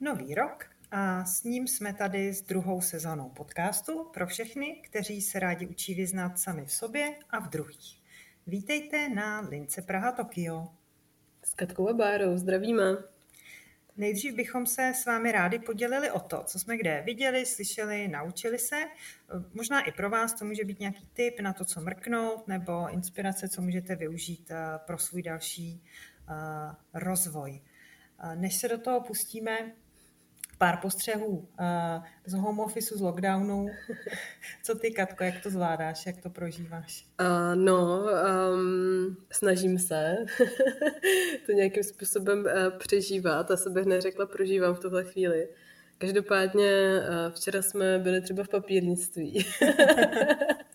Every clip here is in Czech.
nový rok a s ním jsme tady s druhou sezonou podcastu pro všechny, kteří se rádi učí vyznat sami v sobě a v druhých. Vítejte na Lince Praha Tokio. S Katkou a Bárou, zdravíme. Nejdřív bychom se s vámi rádi podělili o to, co jsme kde viděli, slyšeli, naučili se. Možná i pro vás to může být nějaký tip na to, co mrknout, nebo inspirace, co můžete využít eh, pro svůj další eh, rozvoj. Eh, než se do toho pustíme, pár postřehů uh, z home office, z lockdownu. Co ty, Katko, jak to zvládáš, jak to prožíváš? Uh, no, um, snažím se to nějakým způsobem uh, přežívat. se bych neřekla prožívám v tuhle chvíli. Každopádně uh, včera jsme byli třeba v papírnictví.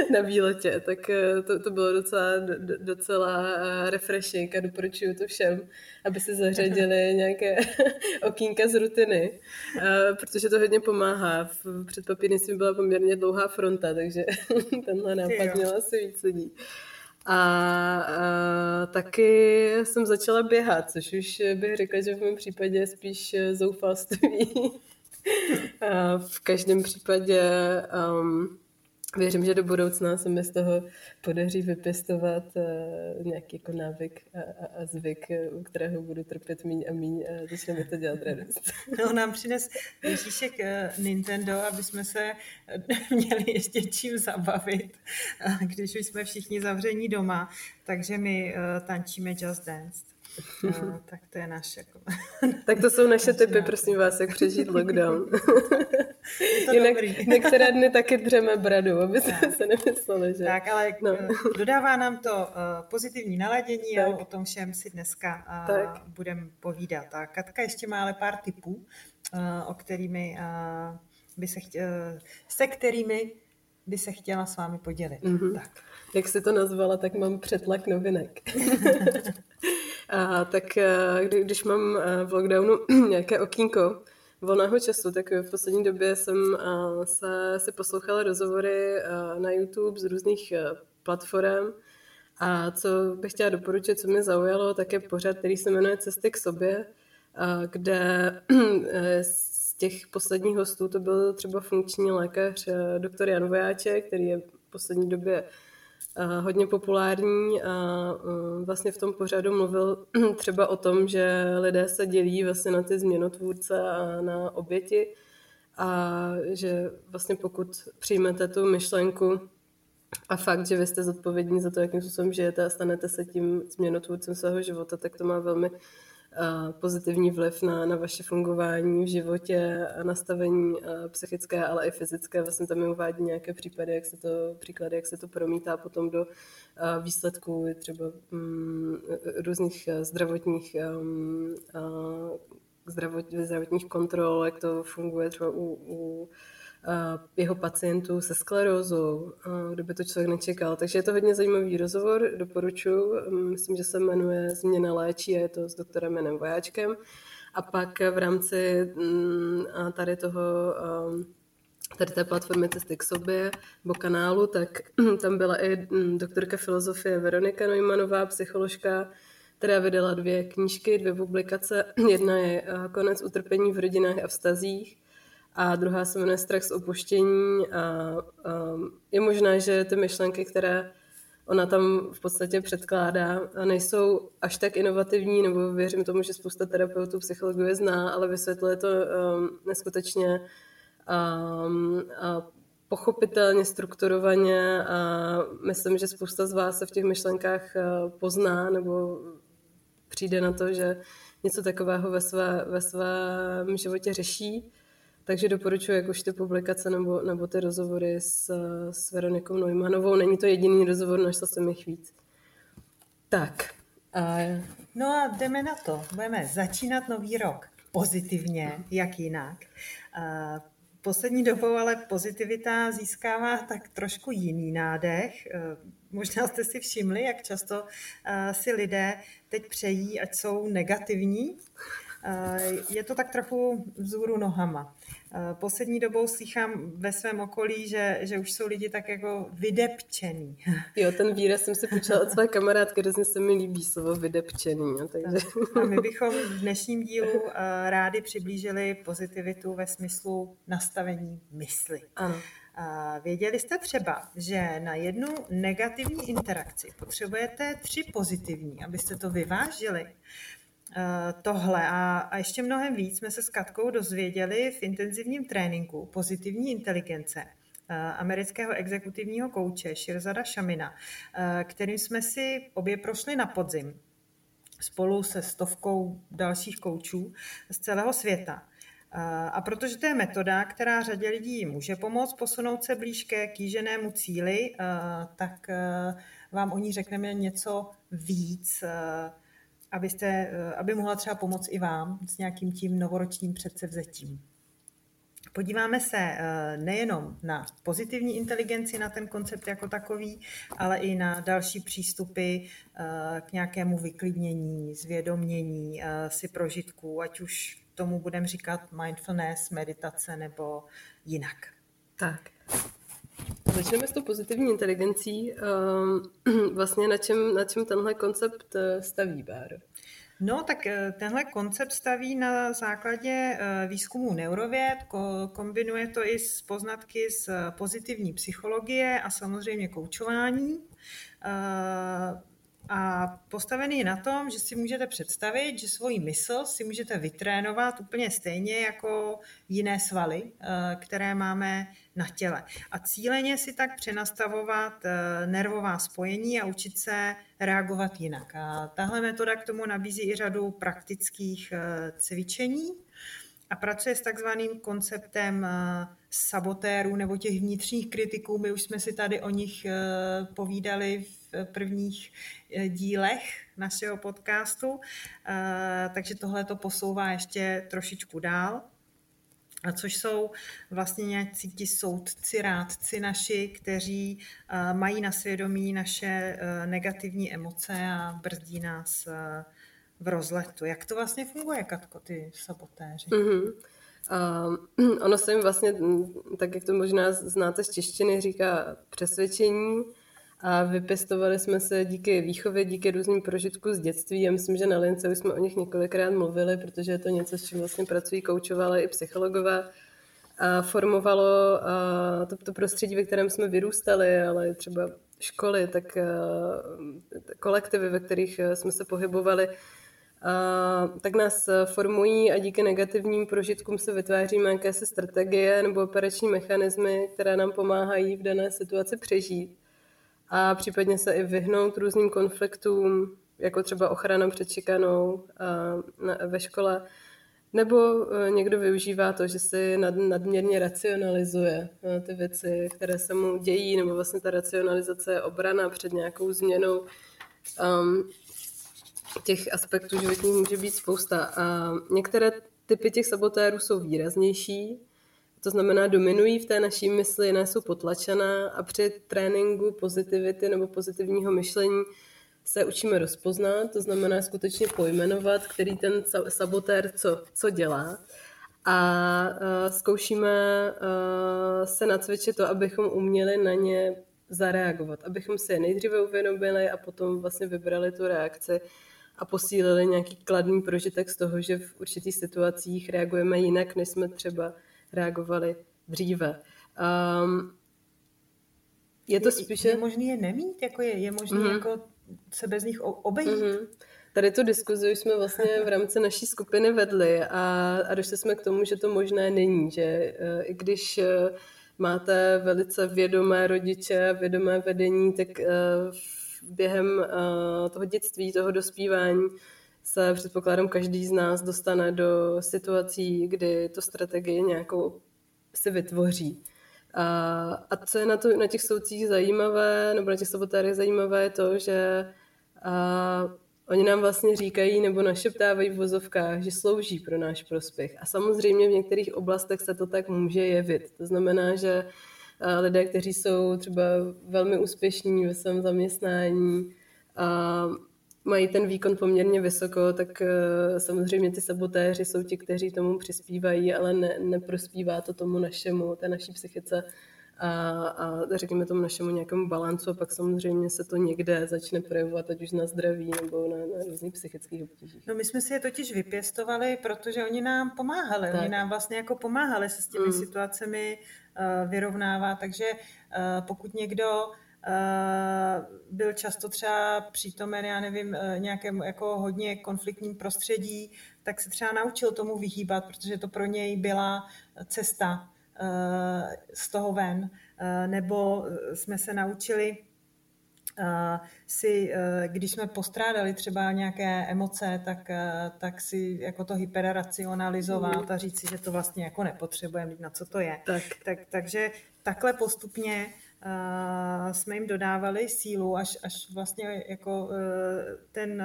na výletě, tak eh, to, to bylo docela, docela eh, refreshing a doporučuju to všem, aby si zařadili nějaké okýnka z rutiny, eh, protože to hodně pomáhá. Před papírnictvím byla poměrně dlouhá fronta, takže tenhle nápad měla asi víc lidí. A, a taky jsem začala běhat, což už bych řekla, že v mém případě je spíš zoufalství. a v každém případě um, Věřím, že do budoucna se mi z toho podaří vypěstovat uh, nějaký jako návyk a, a, a zvyk, u kterého budu trpět míň a míň a začne mi to dělat radost. No, nám přines Ježíšek uh, Nintendo, aby jsme se měli ještě čím zabavit, když už jsme všichni zavření doma, takže my tančíme Just Dance. No, tak to je naše. Jako... tak to jsou naše typy, prosím vás, jak přežít lockdown. Jinak dobrý. některé dny taky dřeme bradu, aby tak. se nemysleli, že... Tak, ale no. Eh, dodává nám to uh, pozitivní naladění tak. a o tom všem si dneska uh, budeme povídat. A Katka ještě má ale pár tipů, uh, o kterými uh, by se chtěla, se kterými by se chtěla s vámi podělit. Mm-hmm. Tak. Jak jsi to nazvala, tak mám přetlak novinek. A tak eh, kdy, když mám eh, v lockdownu nějaké okýnko volného času, tak v poslední době jsem eh, se, si poslouchala rozhovory na YouTube z různých platform a co bych chtěla doporučit, co mě zaujalo, tak je pořad, který se jmenuje Cesty k sobě, kde z těch posledních hostů to byl třeba funkční lékař doktor Jan Vojáček, který je v poslední době hodně populární a vlastně v tom pořadu mluvil třeba o tom, že lidé se dělí vlastně na ty změnotvůrce a na oběti a že vlastně pokud přijmete tu myšlenku a fakt, že vy jste zodpovědní za to, jakým způsobem žijete a stanete se tím změnotvůrcem svého života, tak to má velmi pozitivní vliv na, na vaše fungování v životě a nastavení psychické, ale i fyzické. Vlastně tam je uvádí nějaké případy, jak se to, příklady, jak se to promítá potom do výsledků třeba mm, různých zdravotních um, zdravotních kontrol, jak to funguje třeba u, u jeho pacientů se sklerózou, kdyby to člověk nečekal. Takže je to hodně zajímavý rozhovor, doporučuji. Myslím, že se jmenuje Změna léčí a je to s doktorem Janem Vojáčkem. A pak v rámci mm, tady toho tady té platformy Cesty k sobě nebo kanálu, tak tam byla i mm, doktorka filozofie Veronika Neumannová, psycholožka, která vydala dvě knížky, dvě publikace. Jedna je Konec utrpení v rodinách a vztazích a druhá se jmenuje Strach z opuštění a, a je možné, že ty myšlenky, které ona tam v podstatě předkládá, nejsou až tak inovativní, nebo věřím tomu, že spousta terapeutů psychologů je zná, ale vysvětluje to um, neskutečně um, a pochopitelně, strukturovaně a myslím, že spousta z vás se v těch myšlenkách uh, pozná nebo přijde na to, že něco takového ve, své, ve svém životě řeší. Takže doporučuji jak už ty publikace nebo, nebo ty rozhovory s, s Veronikou Neumannovou. Není to jediný rozhovor, našla jsem jich víc. Tak. A... No a jdeme na to. Budeme začínat nový rok pozitivně, jak jinak. A poslední dobou ale pozitivita získává tak trošku jiný nádech. Možná jste si všimli, jak často si lidé teď přejí, ať jsou negativní. Je to tak trochu vzhůru nohama. Poslední dobou slychám ve svém okolí, že, že už jsou lidi tak jako vydepčený. Jo, ten výraz jsem si počula od své kamarádky, hrozně se mi líbí slovo vydepčený. Takže... A my bychom v dnešním dílu rádi přiblížili pozitivitu ve smyslu nastavení mysli. Ano. Věděli jste třeba, že na jednu negativní interakci potřebujete tři pozitivní, abyste to vyvážili? Eh, tohle a, a ještě mnohem víc jsme se s Katkou dozvěděli v intenzivním tréninku pozitivní inteligence eh, amerického exekutivního kouče Shirzada Shamina, eh, kterým jsme si obě prošli na podzim spolu se stovkou dalších koučů z celého světa. A protože to je metoda, která řadě lidí může pomoct posunout se blíž ke kýženému cíli, tak vám o ní řekneme něco víc abyste, eh, aby mohla třeba pomoct i vám s nějakým tím novoročním předsevzetím. Podíváme se eh, nejenom na pozitivní inteligenci, na ten koncept jako takový, ale i na další přístupy eh, k nějakému vyklidnění, zvědomění si prožitků, ať už tomu budeme říkat mindfulness, meditace nebo jinak. Tak. Začneme s tou pozitivní inteligencí. Ehm, vlastně na čem, na čem tenhle koncept eh, staví, Báro? No, tak eh, tenhle koncept staví na základě eh, výzkumu neurověd, kombinuje to i s poznatky z pozitivní psychologie a samozřejmě koučování a postavený je na tom, že si můžete představit, že svoji mysl si můžete vytrénovat úplně stejně jako jiné svaly, eh, které máme na těle. A cíleně si tak přenastavovat eh, nervová spojení a učit se reagovat jinak. A tahle metoda k tomu nabízí i řadu praktických eh, cvičení a pracuje s takzvaným konceptem sabotérů nebo těch vnitřních kritiků. My už jsme si tady o nich povídali v prvních eh, dílech našeho podcastu, eh, takže tohle to posouvá ještě trošičku dál. A což jsou vlastně nějací ti soudci, rádci naši, kteří eh, mají na svědomí naše negativní emoce a brzdí nás v rozletu. Jak to vlastně funguje, Katko, ty sabotéři? Mm-hmm. Uh, ono se jim vlastně, tak jak to možná znáte z češtiny, říká přesvědčení, a vypěstovali jsme se díky výchově, díky různým prožitkům z dětství. Já myslím, že na Lince už jsme o nich několikrát mluvili, protože je to něco, s čím vlastně pracují koučovali i psychologové. A formovalo a to, to prostředí, ve kterém jsme vyrůstali, ale třeba školy, tak kolektivy, ve kterých jsme se pohybovali, a, tak nás formují a díky negativním prožitkům se vytváříme jakési strategie nebo operační mechanismy, které nám pomáhají v dané situaci přežít a případně se i vyhnout různým konfliktům, jako třeba ochrana před šikanou ve škole, nebo e, někdo využívá to, že si nad, nadměrně racionalizuje e, ty věci, které se mu dějí, nebo vlastně ta racionalizace je obrana před nějakou změnou. Um, těch aspektů životních může být spousta. A některé typy těch sabotérů jsou výraznější, to znamená, dominují v té naší mysli, jiné jsou potlačená a při tréninku pozitivity nebo pozitivního myšlení se učíme rozpoznat, to znamená skutečně pojmenovat, který ten sabotér co, co dělá. A uh, zkoušíme uh, se nacvičit to, abychom uměli na ně zareagovat, abychom si je nejdříve uvědomili a potom vlastně vybrali tu reakci a posílili nějaký kladný prožitek z toho, že v určitých situacích reagujeme jinak, než jsme třeba reagovali dříve. Um, je to spíše... Je, je možný je nemít? Jako je, je možný mm-hmm. jako se bez nich obejít? Mm-hmm. Tady tu diskuzi už jsme vlastně v rámci naší skupiny vedli a, a došli jsme k tomu, že to možné není, že uh, i když uh, máte velice vědomé rodiče, vědomé vedení, tak uh, během uh, toho dětství, toho dospívání se předpokládám každý z nás dostane do situací, kdy tu strategii nějakou si vytvoří. A, a co je na, to, na těch soudcích zajímavé, nebo na těch sabotérech zajímavé, je to, že a, oni nám vlastně říkají nebo našeptávají v vozovkách, že slouží pro náš prospěch. A samozřejmě v některých oblastech se to tak může jevit. To znamená, že lidé, kteří jsou třeba velmi úspěšní ve svém zaměstnání, a mají ten výkon poměrně vysoko, tak uh, samozřejmě ty sabotéři jsou ti, kteří tomu přispívají, ale ne, neprospívá to tomu našemu, té naší psychice a, a řekněme tomu našemu nějakému balancu a pak samozřejmě se to někde začne projevovat, ať už na zdraví nebo na, na různých psychických obtížích. No my jsme si je totiž vypěstovali, protože oni nám pomáhali. Tak. Oni nám vlastně jako pomáhali se s těmi mm. situacemi uh, vyrovnávat, takže uh, pokud někdo Uh, byl často třeba přítomen, já nevím, nějakém jako hodně konfliktním prostředí, tak se třeba naučil tomu vyhýbat, protože to pro něj byla cesta z toho ven, eh, nebo jsme se naučili eh, si, eh, když jsme postrádali třeba nějaké emoce, tak, tak si jako to hyperracionalizovat a říct si, že to vlastně jako nepotřebujeme, na co to je. Tak. Tak, takže takhle postupně uh, jsme jim dodávali sílu, až, až vlastně jako uh, ten,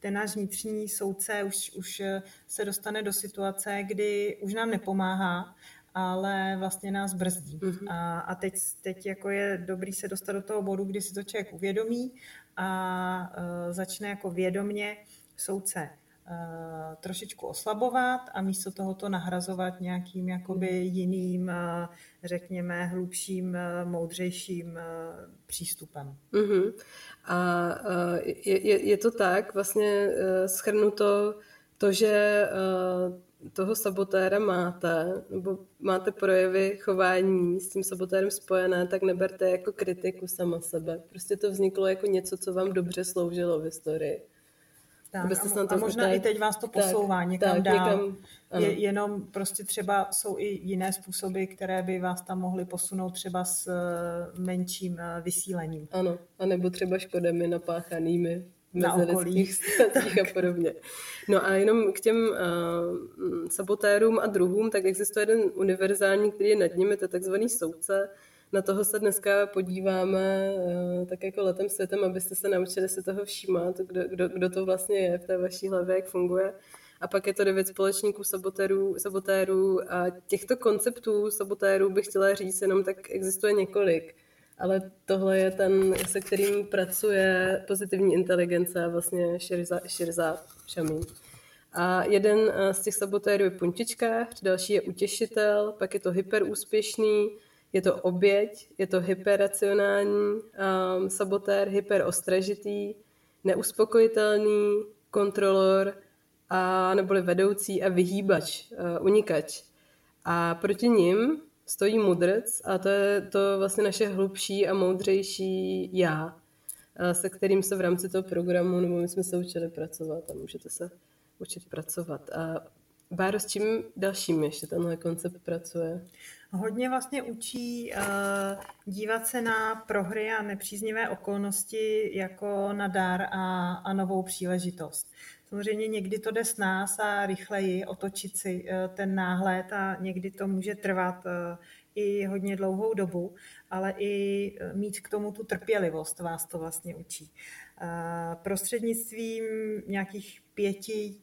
ten náš vnitřní soudce už, už se dostane do situace, kdy už nám nepomáhá ale vlastně nás brzdí. Mm-hmm. A, a teď, teď jako je dobrý se dostat do toho bodu, kdy si to člověk uvědomí a uh, začne jako vědomně soudce uh, trošičku oslabovat a místo toho to nahrazovat nějakým jakoby mhm. jiným, uh, řekněme, hlubším, uh, moudřejším uh, přístupem. Mm-hmm. A uh, je, je, je to tak, vlastně uh, schrnuto to, že uh, toho sabotéra máte, nebo máte projevy chování s tím sabotérem spojené, tak neberte jako kritiku sama sebe. Prostě to vzniklo jako něco, co vám dobře sloužilo v historii. Tak, a, a možná tak, i teď vás to posouvá tak, někam tak, dál. Někam, je, jenom prostě třeba jsou i jiné způsoby, které by vás tam mohly posunout třeba s uh, menším uh, vysílením. Ano, anebo třeba škodami napáchanými mezilidských stazích a podobně. No a jenom k těm uh, sabotérům a druhům, tak existuje jeden univerzální, který je nad nimi, to je takzvaný soudce. Na toho se dneska podíváme uh, tak jako letem světem, abyste se naučili si toho všímat, kdo, kdo, kdo to vlastně je v té vaší hlavě, jak funguje. A pak je to devět společníků sabotérů, sabotérů a těchto konceptů sabotérů bych chtěla říct jenom tak existuje několik ale tohle je ten, se kterým pracuje pozitivní inteligence vlastně Širza, Širza Šamín. A jeden eh, z těch sabotérů je puntičkář, další je utěšitel, pak je to hyperúspěšný, je to oběť, je to hyperracionální um, sabotér, hyperostražitý, neuspokojitelný, kontrolor, a neboli vedoucí a vyhýbač, uh, unikač. A proti ním stojí mudrc a to je to vlastně naše hlubší a moudřejší já, se kterým se v rámci toho programu, nebo my jsme se učili pracovat a můžete se učit pracovat. A Báro, s čím dalším ještě tenhle koncept pracuje? Hodně vlastně učí uh, dívat se na prohry a nepříznivé okolnosti jako na dar a, a novou příležitost. Samozřejmě někdy to jde s nás a rychleji otočit si eh, ten náhled a někdy to může trvat eh, i hodně dlouhou dobu, ale i eh, mít k tomu tu trpělivost vás to vlastně učí. Prostřednictvím nějakých pěti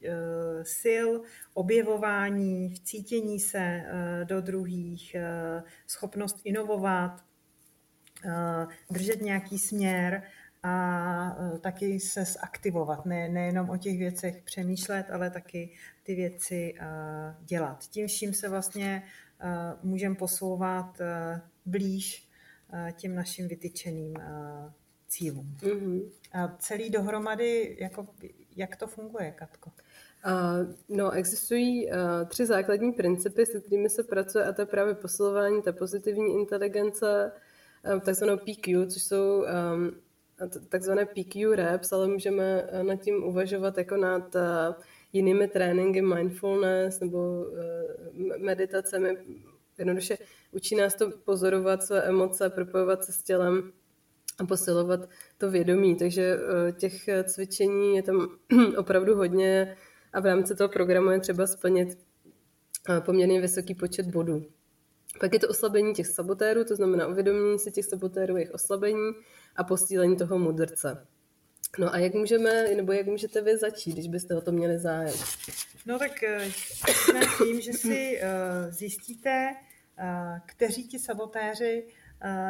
sil, objevování, vcítění se do druhých, schopnost inovovat, držet nějaký směr, a e, taky se zaktivovat, ne, nejenom o těch věcech přemýšlet, ale taky ty věci e, dělat. Tím vším se vlastně e, můžeme posouvat blíž těm našim vytyčeným cílům. Mm-hmm. A celý dohromady, jako, jak to funguje, Katko? Uh, no, existují uh, tři základní principy, se kterými se pracuje, a to je právě posilování té pozitivní inteligence, takzvanou PQ, což jsou um, takzvané PQ reps, ale můžeme eh, nad tím uvažovat jako nad eh, jinými tréninky, mindfulness nebo eh, meditacemi. Jednoduše učí nás to pozorovat své emoce, propojovat se s tělem a posilovat to vědomí. Takže těch cvičení je tam opravdu hodně a v rámci toho programu je třeba splnit poměrně vysoký počet bodů. Pak je to oslabení těch sabotérů, to znamená uvědomění si těch sabotérů, jejich oslabení a posílení toho mudrce. No a jak můžeme, nebo jak můžete vy začít, když byste o to měli zájem? No tak eh, tím, že si uh, zjistíte, uh, kteří ti sabotéři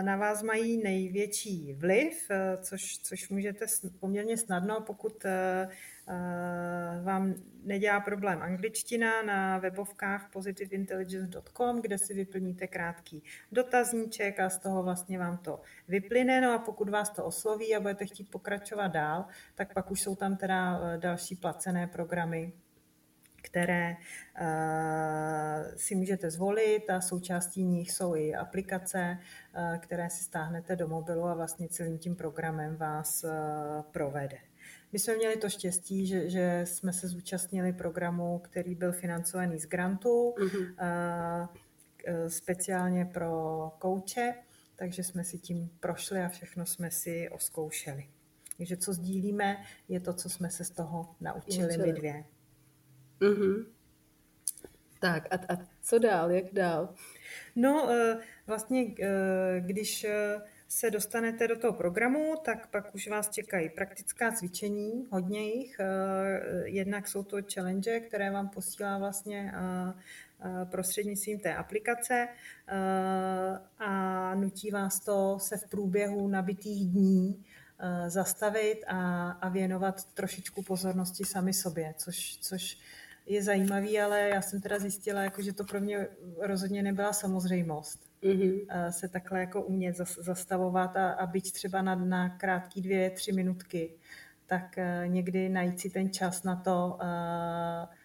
na vás mají největší vliv, což, což můžete poměrně snadno, pokud vám nedělá problém angličtina na webovkách positiveintelligence.com, kde si vyplníte krátký dotazníček a z toho vlastně vám to vyplyne. No a pokud vás to osloví a budete chtít pokračovat dál, tak pak už jsou tam teda další placené programy, které uh, si můžete zvolit a součástí nich jsou i aplikace, které si stáhnete do mobilu a vlastně celým tím programem vás provede. My jsme měli to štěstí, že, že jsme se zúčastnili programu, který byl financovaný z grantu, mm-hmm. speciálně pro kouče, takže jsme si tím prošli a všechno jsme si oskoušeli. Takže co sdílíme, je to, co jsme se z toho naučili my dvě. Mm-hmm. Tak a, a co dál, jak dál? No eh, vlastně, eh, když eh, se dostanete do toho programu, tak pak už vás čekají praktická cvičení, hodně jich. Jednak jsou to challenge, které vám posílá vlastně prostřednictvím té aplikace a nutí vás to se v průběhu nabitých dní zastavit a, a věnovat trošičku pozornosti sami sobě, což, což je zajímavý, ale já jsem teda zjistila, jako, že to pro mě rozhodně nebyla samozřejmost. Mm-hmm. Se takhle jako umět zastavovat a, a být třeba na, na krátký dvě, tři minutky, tak uh, někdy najít si ten čas na to, uh,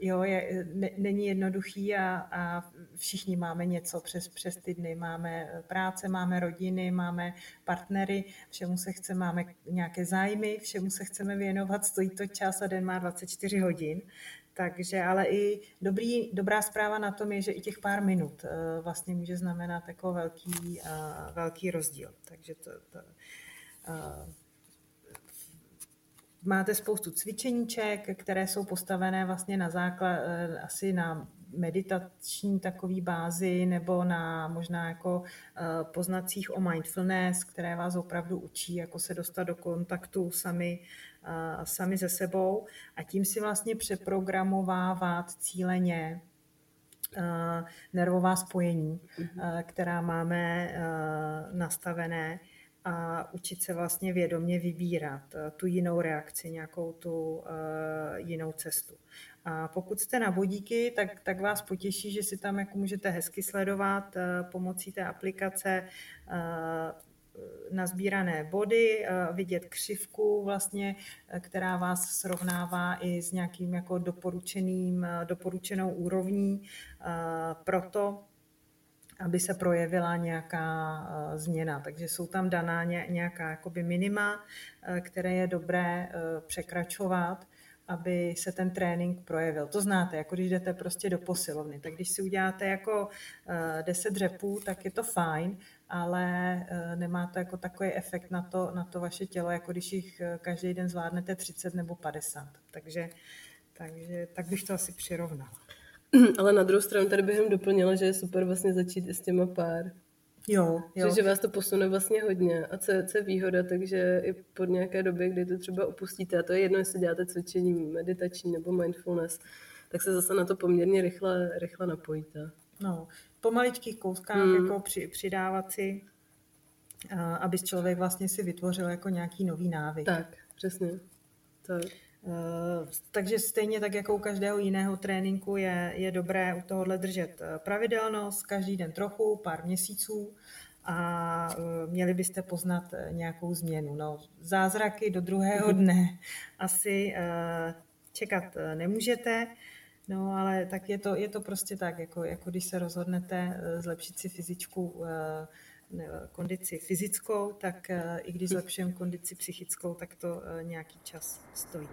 jo, je, ne, není jednoduchý a, a všichni máme něco přes, přes ty dny. Máme práce, máme rodiny, máme partnery, všemu se chceme, máme nějaké zájmy, všemu se chceme věnovat, stojí to čas a den má 24 hodin. Takže, ale i dobrý, dobrá zpráva na tom je, že i těch pár minut uh, vlastně může znamenat jako velký, uh, velký rozdíl. Takže to, to, uh, máte spoustu cvičeníček, které jsou postavené vlastně na základ, asi na meditační takový bázi nebo na možná jako poznacích o mindfulness, které vás opravdu učí, jako se dostat do kontaktu sami sami ze sebou a tím si vlastně přeprogramovávat cíleně nervová spojení, mhm. která máme nastavené a učit se vlastně vědomě vybírat tu jinou reakci, nějakou tu jinou cestu. A pokud jste na vodíky, tak, tak vás potěší, že si tam jako můžete hezky sledovat pomocí té aplikace nazbírané body, eh, vidět křivku vlastně, eh, která vás srovnává i s nějakým jako doporučeným, eh, doporučenou úrovní proto, aby se projevila nějaká změna. Takže jsou tam daná nějaká jakoby minima, které je dobré překračovat aby se ten trénink projevil. To znáte, jako když jdete prostě do posilovny, tak když si uděláte jako 10 dřepů, tak je to fajn, ale eh, nemá to jako takový efekt na to, na to vaše tělo, jako když jich eh, každý den zvládnete 30 nebo 50. Takže, takže tak bych to asi přirovnala. Ale na druhou stranu tady bych doplnila, že je super vlastně začít s těma pár. Jo, jo. Že, že vás to posune vlastně hodně. A co, co je výhoda, takže i pod nějaké době, kdy to třeba opustíte, a to je jedno, jestli děláte cvičení meditační nebo mindfulness, tak se zase na to poměrně rychle, rychle napojíte. No, po maličkých kouskách hmm. jako při, přidávat si, aby člověk vlastně si vytvořil jako nějaký nový návyk. Tak, přesně. Tak. Uh, takže stejně tak jako u každého jiného tréninku je, je dobré u tohohle držet e, pravidelnost, každý den trochu, pár měsíců a uh, měli byste poznat nějakou změnu. No, zázraky do druhého dne asi čekat nemůžete, No, ale tak je to, je to prostě tak, jako, jako když se rozhodnete eh, zlepšit si fyzičku, eh, kondici fyzickou, tak eh, i když zlepšujeme kondici psychickou, tak to nějaký čas stojí.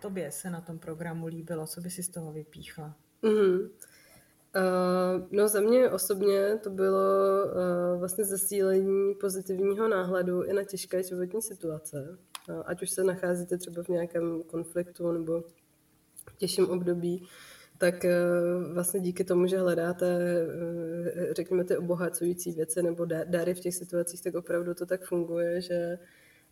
Tobě se na tom programu líbilo, co by si z toho vypíchla? Mm-hmm. Uh, no za mě osobně to bylo uh, vlastně zesílení pozitivního náhledu i na těžké životní situace. Uh, ať už se nacházíte třeba v nějakém konfliktu nebo těžším období, tak vlastně díky tomu, že hledáte, řekněme, ty obohacující věci nebo dary v těch situacích, tak opravdu to tak funguje, že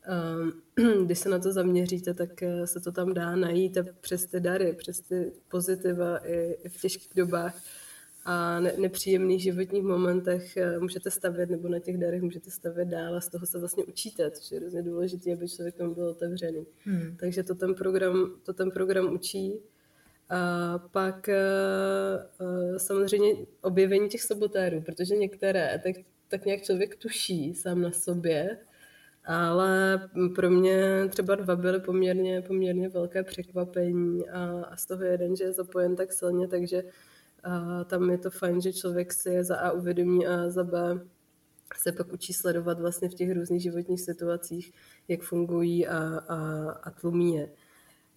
když se na to zaměříte, tak se to tam dá najít a přes ty dary, přes ty pozitiva i v těžkých dobách a ne, nepříjemných životních momentech eh, můžete stavět, nebo na těch darech můžete stavět dál a z toho se vlastně učíte, což je hrozně důležité, aby člověk tam byl otevřený. Hmm. Takže to ten, program, to ten program učí. A pak eh, eh, samozřejmě objevení těch sabotérů, protože některé tak, tak nějak člověk tuší sám na sobě, ale pro mě třeba dva byly poměrně, poměrně velké překvapení a, a z toho jeden, že je zapojen tak silně, takže a tam je to fajn, že člověk si je za A uvědomí a za B se pak učí sledovat vlastně v těch různých životních situacích, jak fungují a, a, a tlumí je.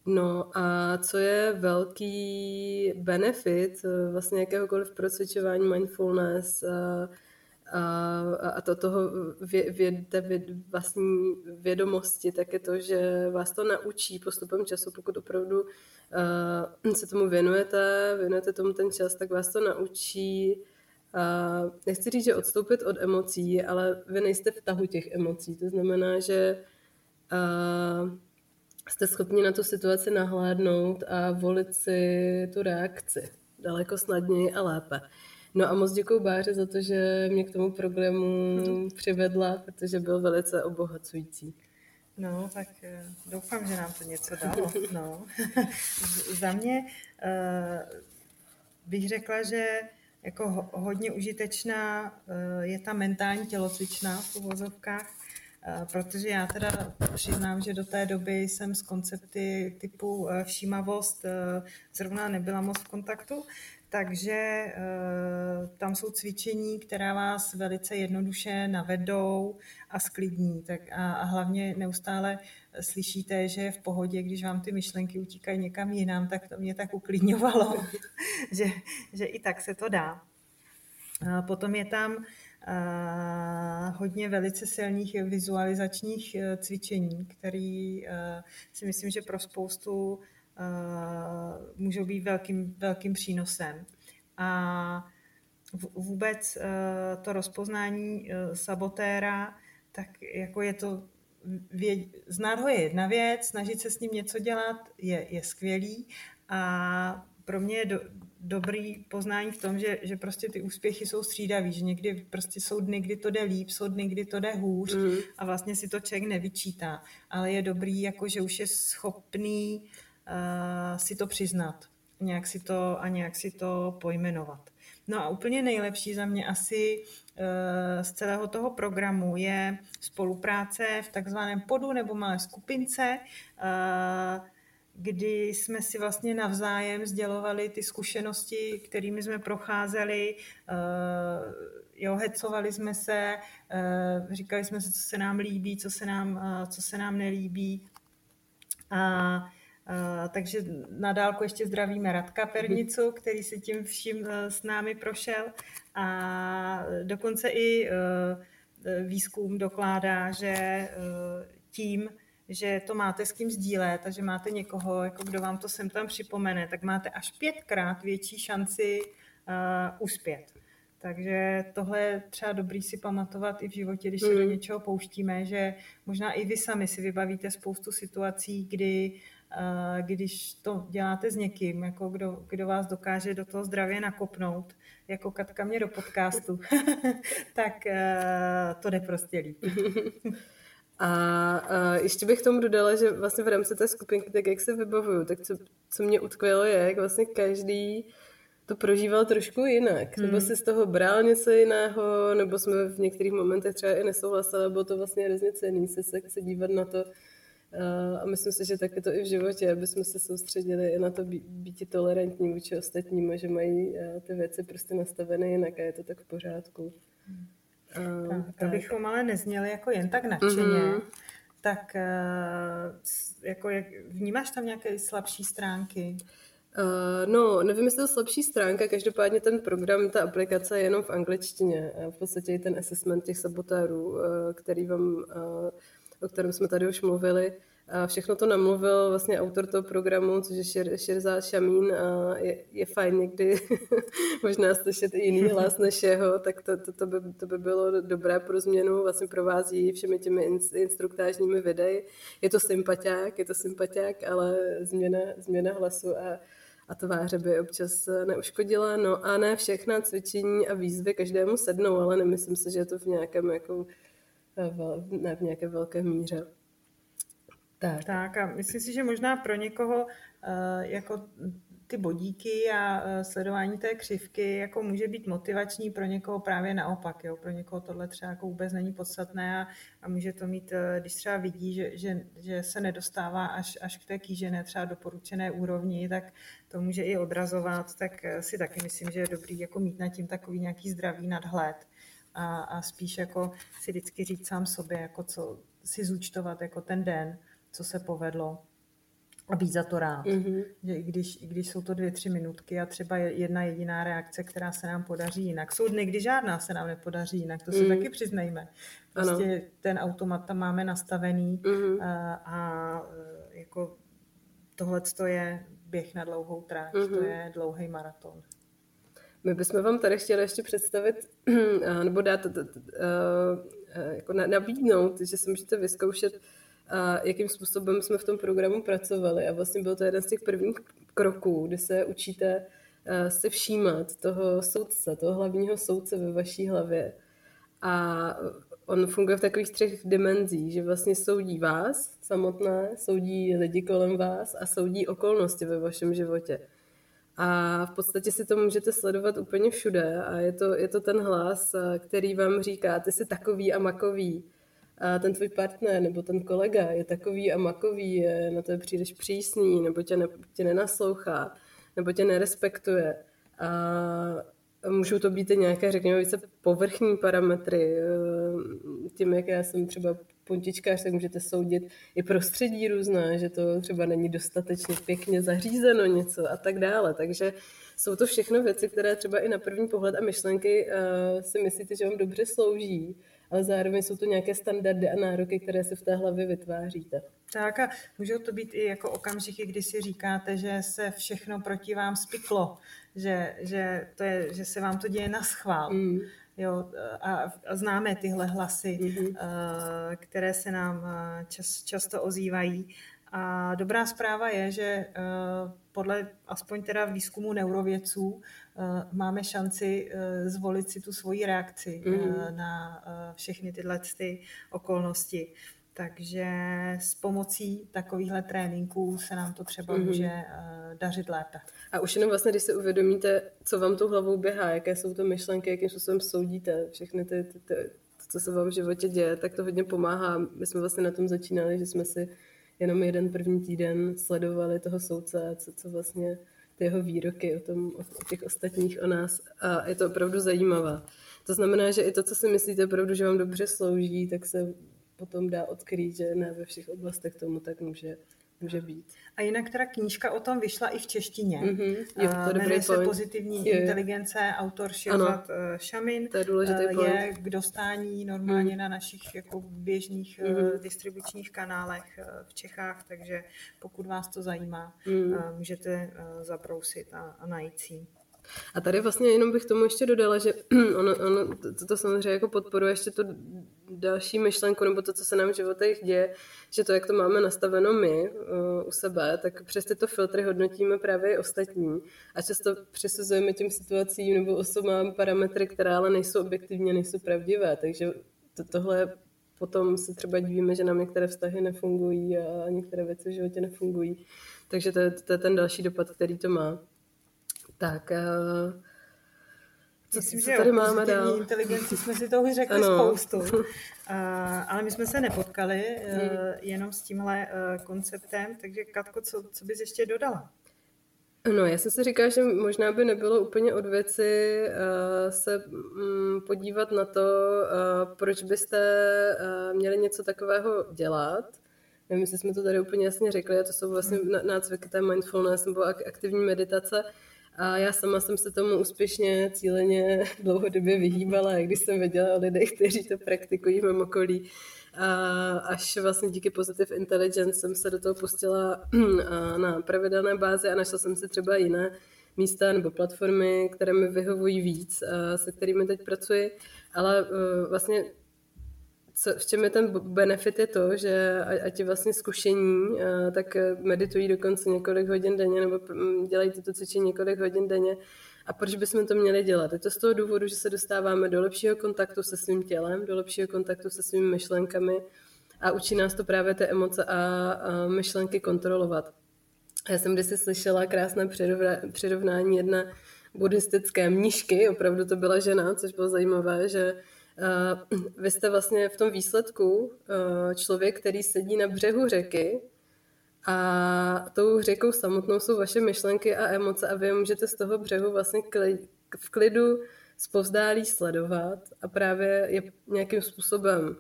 No a co je velký benefit eh, vlastně jakéhokoliv procvičování mindfulness a, to toho vě, vě, vě, vlastní vědomosti, tak je to, že vás to naučí postupem času, pokud opravdu uh, se tomu věnujete, věnujete tomu ten čas, tak vás to naučí uh, nechci říct, že odstoupit od emocí, ale vy nejste v tahu těch emocí. To znamená, že uh, jste schopni na tu situaci nahlédnout a volit si tu reakci daleko snadněji a lépe. No a moc děkuji Báře za to, že mě k tomu programu přivedla, protože byl velice obohacující. No, tak eh, doufám, že nám to něco dalo. No. Za mě uh, bych řekla, že jako hodně užitečná uh, je ta mentální tělocvičná v uvozovkách, uh, protože já teda přiznám, že do té doby jsem s koncepty typu všímavost zrovna nebyla moc v kontaktu, takže uh, tam jsou cvičení, která vás velice jednoduše navedou a sklidní. Tak a, a hlavně neustále slyšíte, že je v pohodě, když vám ty myšlenky utíkají někam jinam, tak to mě tak uklidňovalo, že, že i tak se to dá. Potom je tam uh, hodně velice silných vizualizačních uh, cvičení, který si myslím, že pro spoustu můžou být velkým, velkým přínosem. A vůbec uh, to rozpoznání uh, sabotéra, tak jako je to, věd, znát ho je jedna věc, snažit se s ním něco dělat je, je skvělý a pro mě je do, dobrý poznání v tom, že, že prostě ty úspěchy jsou střídavý, že někdy prostě jsou dny, kdy to jde líp, jsou dny, kdy to jde hůř mm. a vlastně si to člověk nevyčítá, ale je dobrý, jako že už je schopný uh, si to přiznat nějak si to, a nějak si to pojmenovat. No a úplně nejlepší za mě asi uh, z celého toho programu je spolupráce v takzvaném podu nebo malé skupince, uh, kdy jsme si vlastně navzájem sdělovali ty zkušenosti, kterými jsme procházeli, uh, jo, hecovali jsme se, říkali jsme si, co se nám líbí, co se nám, co se nám nelíbí. A takže na dálku ještě zdravíme Radka Pernicu, který si tím vším uh, s námi prošel a dokonce i uh, výzkum dokládá, že tím, že to máte s kým sdílet a že máte někoho, jako kdo vám to sem tam připomene, tak máte až pětkrát větší šanci uspět. Takže tohle je třeba dobrý si pamatovat i v životě, když se do hmm. něčeho pouštíme, že možná i vy sami si vybavíte spoustu situací, kdy když to děláte s někým, jako kdo, kdo vás dokáže do toho zdravě nakopnout, jako Katka mě do podcastu, tak eh, to jde prostě líp. A, a ještě bych tomu dodala, že vlastně v rámci té skupinky, tak jak se vybavuju, tak co, co mě utkvělo je, jak vlastně každý to prožíval trošku jinak. Hmm. Nebo si z toho bral něco jiného, nebo jsme v některých momentech třeba i nesouhlasili, bylo to vlastně hrozně cený se, se dívat na to, Eh, a myslím si, že tak je to i v životě, aby jsme se soustředili i na to být, být tolerantní vůči ostatním, že mají eh, ty věci prostě nastavené jinak a je to tak v pořádku. Uh, tak, tak. Abychom ale nezněli jako jen tak nadšeně, mm-hmm. tak jako jak, vnímáš tam nějaké slabší stránky? Uh, no, nevím, jestli to slabší stránka, každopádně ten program, ta aplikace je jenom v angličtině. V podstatě i ten assessment těch sabotérů, uh, který vám o kterém jsme tady už mluvili, a všechno to namluvil vlastně autor toho programu, což je Šir, Širzá Šamín a je, je fajn někdy možná slyšet i jiný hlas než jeho, tak to, to, to, by, to by bylo dobré pro změnu, vlastně provází všemi těmi instruktážními videi. Je to sympatiák, je to sympatiák, ale změna, změna hlasu a a tváře by občas neuškodila. No a ne všechna cvičení a výzvy každému sednou, ale nemyslím si, že je to v nějakém jako, ne v nějaké velké míře. Tak. tak a myslím si, že možná pro někoho eh, jako ty bodíky a eh, sledování té křivky jako může být motivační pro někoho právě naopak. Jo? Pro někoho tohle třeba jako vůbec není podstatné a, a může to mít, eh, když třeba vidí, že, že, že se nedostává až, až k té kýžené třeba doporučené úrovni, tak to může i odrazovat, tak si taky myslím, že je dobrý jako mít na tím takový nějaký zdravý nadhled a, a spíš jako si vždycky říct sám sobě, jako co si zúčtovat jako ten den, co se povedlo a být za to rád. Mm-hmm. Že i když, i když jsou to dvě, tři minutky a třeba jedna jediná reakce, která se nám podaří jinak. Jsou dny, kdy žádná se nám nepodaří jinak, to si mm. taky přiznejme. Prostě ano. ten automat tam máme nastavený mm-hmm. a, a e, jako tohle je běh na dlouhou tráť, mm-hmm. to je dlouhý maraton. My bychom vám tady chtěli ještě představit, nebo dát, jako nabídnout, že si můžete vyzkoušet a jakým způsobem jsme v tom programu pracovali. A vlastně byl to jeden z těch prvních kroků, kdy se učíte se všímat toho soudce, toho hlavního soudce ve vaší hlavě. A on funguje v takových třech dimenzích, že vlastně soudí vás samotné, soudí lidi kolem vás a soudí okolnosti ve vašem životě. A v podstatě si to můžete sledovat úplně všude a je to, je to ten hlas, který vám říká, ty jsi takový a makový, a ten tvůj partner nebo ten kolega je takový a makový, je na to příliš přísný, nebo tě, ne, tě nenaslouchá, nebo tě nerespektuje. A můžou to být i nějaké, řekněme, více povrchní parametry. Tím, jak já jsem třeba pontičkář, tak můžete soudit i prostředí různé, že to třeba není dostatečně pěkně zařízeno něco a tak dále. Takže jsou to všechno věci, které třeba i na první pohled a myšlenky uh, si myslíte, že vám dobře slouží, ale zároveň jsou to nějaké standardy a nároky, které si v té hlavě vytváříte. Tak a můžou to být i jako okamžiky, kdy si říkáte, že se všechno proti vám spiklo, že, že, to je, že se vám to děje na schvál. Mm. Jo, a, a známe tyhle hlasy, mm-hmm. které se nám eh, čas, často ozývají. A dobrá zpráva je, že eh, podle aspoň teda výzkumu neurovědců eh, máme šanci eh, zvolit si tu svoji reakci mm. na všechny tyhle ty okolnosti. Takže s pomocí takovýchhle tréninků se nám to třeba mm. může dařit lépe. A už jenom vlastně, když si uvědomíte, co vám tou hlavou běhá, jaké jsou to myšlenky, jakým způsobem soudíte, všechny ty, ty, ty, co se vám v životě děje, tak to hodně pomáhá. My jsme vlastně na tom začínali, že jsme si jenom jeden první týden sledovali toho soudce, co, co vlastně ty jeho výroky o, tom, o těch ostatních o nás a je to opravdu zajímavé. To znamená, že i to, co si myslíte opravdu, že vám dobře slouží, tak se potom dá odkrýt, že ne ve všech oblastech tomu tak může může být. A jinak teda knížka o tom vyšla i v češtině. Mm-hmm. Je to Jmenuje se Pozitivní je. inteligence, autor Shirzad eh, Shamin. To je důležitý eh, Je k dostání normálně mm. na našich jako běžných mm. distribučních kanálech v Čechách, takže pokud vás to zajímá, mm. můžete zabrousit a, a najít si. A tady vlastně jenom bych tomu ještě dodala, že ono, ono to, to samozřejmě jako podporuje ještě tu další myšlenku, nebo to, co se nám v životech děje, že to, jak to máme nastaveno my uh, u sebe, tak přes tyto filtry hodnotíme právě i ostatní a často přisuzujeme těm situacím nebo osobám parametry, které ale nejsou objektivně, nejsou pravdivé, takže to, tohle potom se třeba dívíme, že nám některé vztahy nefungují a některé věci v životě nefungují. Takže to to je ten další dopad, který to má. Tak, uh, co, Myslím, co že tady máme dál? inteligenci jsme si toho řekli ano. spoustu, uh, ale my jsme se nepotkali uh, jenom s tímhle uh, konceptem, takže Katko, co, co bys ještě dodala? No, já jsem si říkala, že možná by nebylo úplně od věci uh, se um, podívat na to, uh, proč byste uh, měli něco takového dělat. Nevím, jestli jsme to tady úplně jasně řekli, a to jsou vlastně hmm. nácviky té mindfulness nebo aktivní meditace. A já sama jsem se tomu úspěšně, cíleně dlouhodobě vyhýbala, když jsem věděla o lidech, kteří to praktikují v mém okolí. A až vlastně díky Positive Intelligence jsem se do toho pustila na pravidelné bázi a našla jsem si třeba jiné místa nebo platformy, které mi vyhovují víc, se kterými teď pracuji, ale vlastně co, v čem je ten benefit je to, že ať je vlastně zkušení, tak meditují dokonce několik hodin denně nebo dělají tyto cvičení několik hodin denně. A proč bychom to měli dělat? Je to z toho důvodu, že se dostáváme do lepšího kontaktu se svým tělem, do lepšího kontaktu se svými myšlenkami a učí nás to právě ty emoce a, a myšlenky kontrolovat. Já jsem kdysi slyšela krásné přirovnání jedné buddhistické mnišky, opravdu to byla žena, což bylo zajímavé, že vy jste vlastně v tom výsledku uh, člověk, který sedí na břehu řeky a tou řekou samotnou jsou vaše myšlenky a emoce a vy můžete z toho břehu vlastně v klidu zpovzdálí sledovat a právě je nějakým způsobem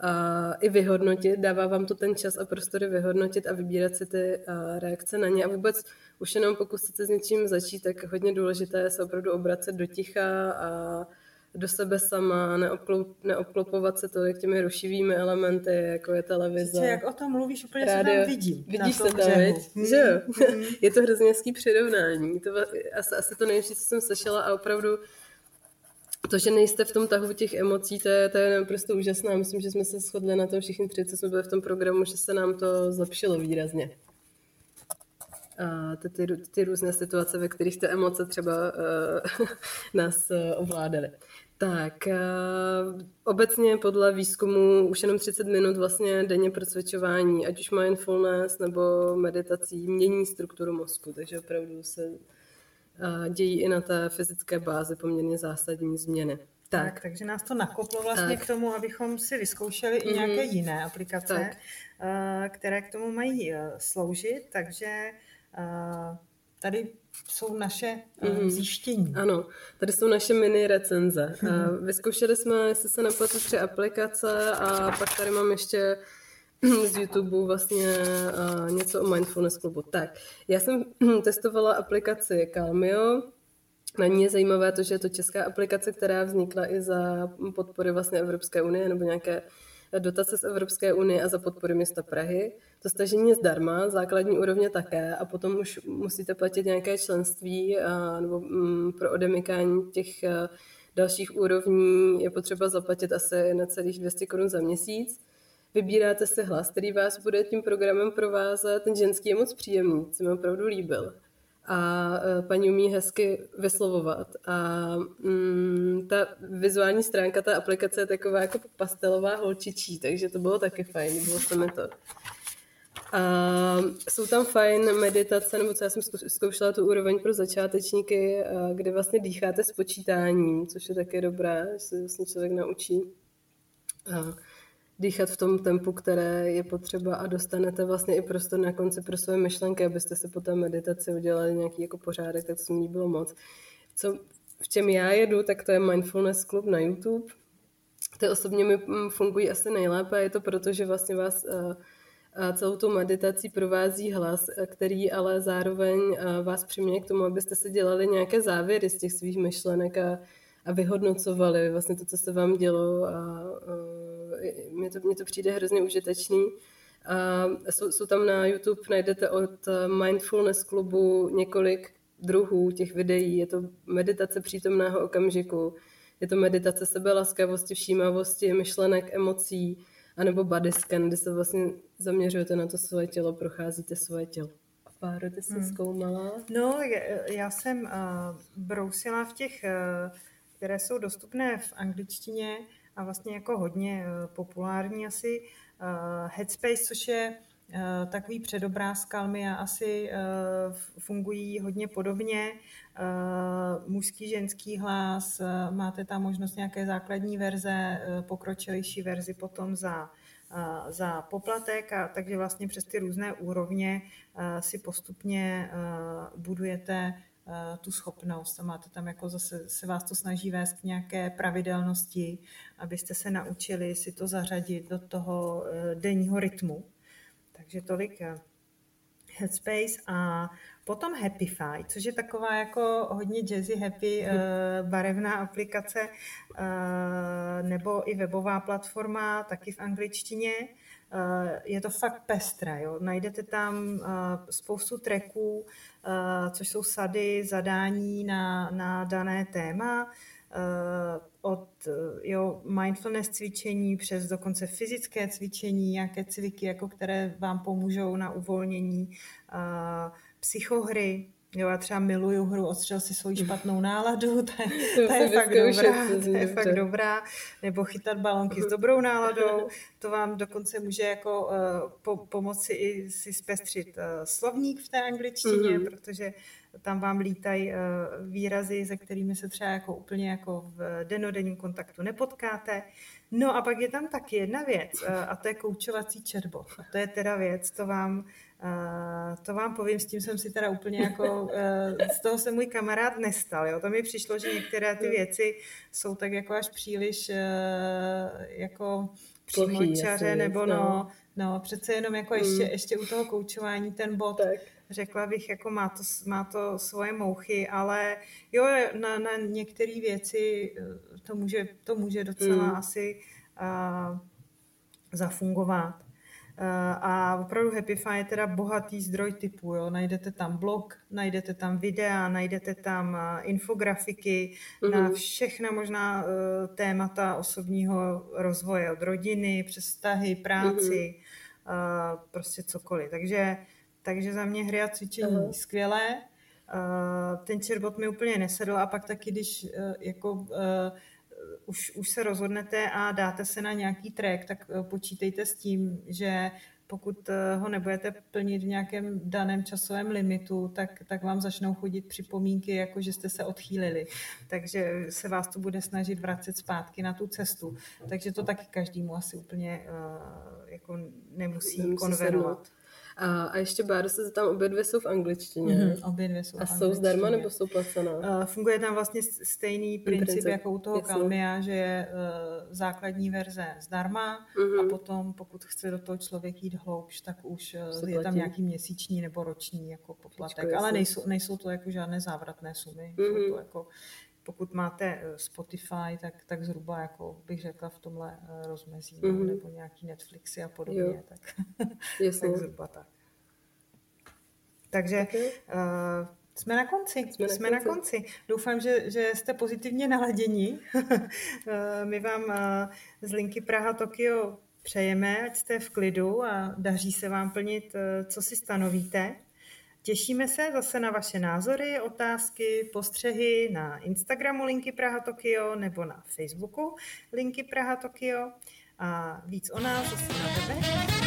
a i vyhodnotit, dává vám to ten čas a prostory vyhodnotit a vybírat si ty reakce na ně. A vůbec už jenom pokud chcete s něčím začít, tak hodně důležité je se opravdu obracet do ticha a do sebe sama, neobklop, neobklopovat se tolik těmi rušivými elementy, jako je televize. Jak o tom mluvíš, úplně rádio. se tam vidím. Vidíš se tam, viď? Hmm. Že jo? Hmm. je to hrozně hezký přirovnání. To, asi, asi to nejlepší, co jsem slyšela a opravdu to, že nejste v tom tahu těch emocí, to je, to je naprosto úžasné. Myslím, že jsme se shodli na tom všichni tři, co jsme byli v tom programu, že se nám to zlepšilo výrazně. A ty, ty, ty různé situace, ve kterých ty emoce třeba uh, nás uh, ovládaly. Tak, uh, obecně podle výzkumu už jenom 30 minut vlastně denně pro cvičování, ať už mindfulness nebo meditací, mění strukturu mozku, takže opravdu se uh, dějí i na té fyzické bázi poměrně zásadní změny. Tak. tak, takže nás to nakoplo vlastně tak. k tomu, abychom si vyzkoušeli mm-hmm. i nějaké mhm. jiné aplikace, tak. Uh, které k tomu mají sloužit, takže tady jsou naše mm-hmm. zjištění. Ano, tady jsou naše mini recenze. Mm-hmm. Vyzkoušeli jsme, jestli se nepletu, tři aplikace a pak tady mám ještě z YouTube vlastně něco o Mindfulness klubu. Tak, já jsem testovala aplikaci Calmio, na ní je zajímavé to, že je to česká aplikace, která vznikla i za podpory vlastně Evropské unie nebo nějaké dotace z Evropské unie a za podpory města Prahy. To stažení je zdarma, základní úrovně také a potom už musíte platit nějaké členství a, nebo mm, pro odemykání těch a, dalších úrovní je potřeba zaplatit asi na celých 200 korun za měsíc. Vybíráte si hlas, který vás bude tím programem provázet. Ten ženský je moc příjemný, se mi opravdu líbil a e, paní umí hezky vyslovovat. A mm, ta vizuální stránka, ta aplikace je taková jako pastelová holčičí, takže to bylo taky fajn, bylo se mi to. A jsou tam fajn meditace, nebo co já jsem zkoušela tu úroveň pro začátečníky, kde vlastně dýcháte s počítáním, což je taky dobré, že se vlastně člověk naučí. A dýchat v tom tempu, které je potřeba a dostanete vlastně i prostor na konci pro své myšlenky, abyste si po té meditaci udělali nějaký jako pořádek, tak to se mi bylo moc. Co, v čem já jedu, tak to je Mindfulness Club na YouTube. Ty osobně mi mm, fungují asi nejlépe, je to proto, že vlastně vás eh, a celou tu meditací provází hlas, eh, který ale zároveň eh, vás přiměje k tomu, abyste si dělali nějaké závěry z těch svých myšlenek a, a vyhodnocovali vlastně to, co se vám dělo a, a mně to, mně to přijde hrozně užitečný. A jsou, jsou tam na YouTube, najdete od Mindfulness klubu několik druhů těch videí. Je to meditace přítomného okamžiku, je to meditace sebelaskavosti, všímavosti, myšlenek, emocí, anebo body scan, kde se vlastně zaměřujete na to svoje tělo, procházíte svoje tělo. Páro, ty jsi hmm. zkoumala? No, já jsem uh, brousila v těch, uh, které jsou dostupné v angličtině, a vlastně jako hodně eh, populární asi eh, Headspace, což je eh, takový předobráz kalmy a asi fungují hodně podobně. Mužský, ženský hlas, máte tam možnost nějaké základní verze, pokročilejší verzi potom za za poplatek, a takže vlastně přes ty různé úrovně si postupně budujete tu schopnost a máte tam jako zase, se vás to snaží vést k nějaké pravidelnosti, abyste se naučili si to zařadit do toho eh, denního rytmu. Takže tolik eh, Headspace a potom Happify, což je taková jako hodně jazzy happy barevná aplikace nebo i webová platforma, taky v angličtině. Uh, je to fakt pestra, jo. Najdete tam uh, spoustu tracků, uh, což jsou sady, zadání na, na dané téma od jo, mindfulness cvičení přes dokonce fyzické cvičení, nějaké cviky, jako které vám pomůžou na uvolnění, psychohry, Jo, já třeba miluju hru Ostřel si svoji špatnou náladu, ta, ta je fakt dobrá, ta je fakt dobrá. Nebo chytat balonky s dobrou náladou, to vám dokonce může jako uh, po, pomoci i si zpestřit uh, slovník v té angličtině, mm-hmm. protože tam vám lítají uh, výrazy, se kterými se třeba jako úplně jako v denodenním kontaktu nepotkáte. No a pak je tam taky jedna věc uh, a to je koučovací chatbot. A to je teda věc, to vám Uh, to vám povím, s tím jsem si teda úplně jako, uh, z toho se můj kamarád nestal, jo. To mi přišlo, že některé ty věci jsou tak jako až příliš uh, jako přímočaře, nebo no, no, no, přece jenom jako ještě, mm. ještě u toho koučování ten bod, tak. řekla bych, jako má to, má to svoje mouchy, ale jo, na, na některé věci to může, to může docela mm. asi uh, zafungovat. Eh, a opravdu Happify je teda bohatý zdroj typu. Jo. Najdete tam blog, najdete tam videa, najdete tam eh, infografiky mm-hmm. na mhm. všechna možná eh, témata osobního rozvoje, od rodiny přes vztahy, práci, mm-hmm. prostě cokoliv. Takže, takže za mě hry a cvičení uh-huh. skvělé. Ten chatbot mi úplně nesedl a pak taky, když jako už, už se rozhodnete a dáte se na nějaký track, tak eh, počítejte s tím, že pokud eh, ho nebudete plnit v nějakém daném časovém limitu, tak, tak vám začnou chodit připomínky, jako že jste se odchýlili. Takže se vás to bude snažit vracet zpátky na tu cestu. Takže to taky každému asi úplně jako nemusí, nemusí konvenovat. Sednout. A, a ještě Báro se tam obě dvě jsou v angličtině. Mm-hmm, obě dvě jsou A jsou zdarma nebo jsou placená? Uh, funguje tam vlastně stejný princip, princip. jako u toho Kalmia, že je uh, základní verze zdarma mm-hmm. a potom, pokud chce do toho člověk jít hloubš, tak už uh, je tam nějaký měsíční nebo roční jako poplatek. Ale nejsou, nejsou to jako žádné závratné sumy. Mm-hmm. Jsou mhm. to jako pokud máte Spotify, tak, tak zhruba jako bych řekla v tomhle rozmezí, mm-hmm. nebo nějaký Netflixy a podobně, jo. tak, tak zhruba tak. Takže okay. uh, jsme na konci. Jsme, jsme na, konci. na konci. Doufám, že, že jste pozitivně naladěni. Eh, my vám uh, z linky Praha Tokio přejeme, ať jste v klidu a daří se vám plnit, uh, co si stanovíte. Těšíme se zase na vaše názory, otázky, postřehy na Instagramu Linky Praha Tokio nebo na Facebooku Linky Praha Tokio. A víc o nás zase na webe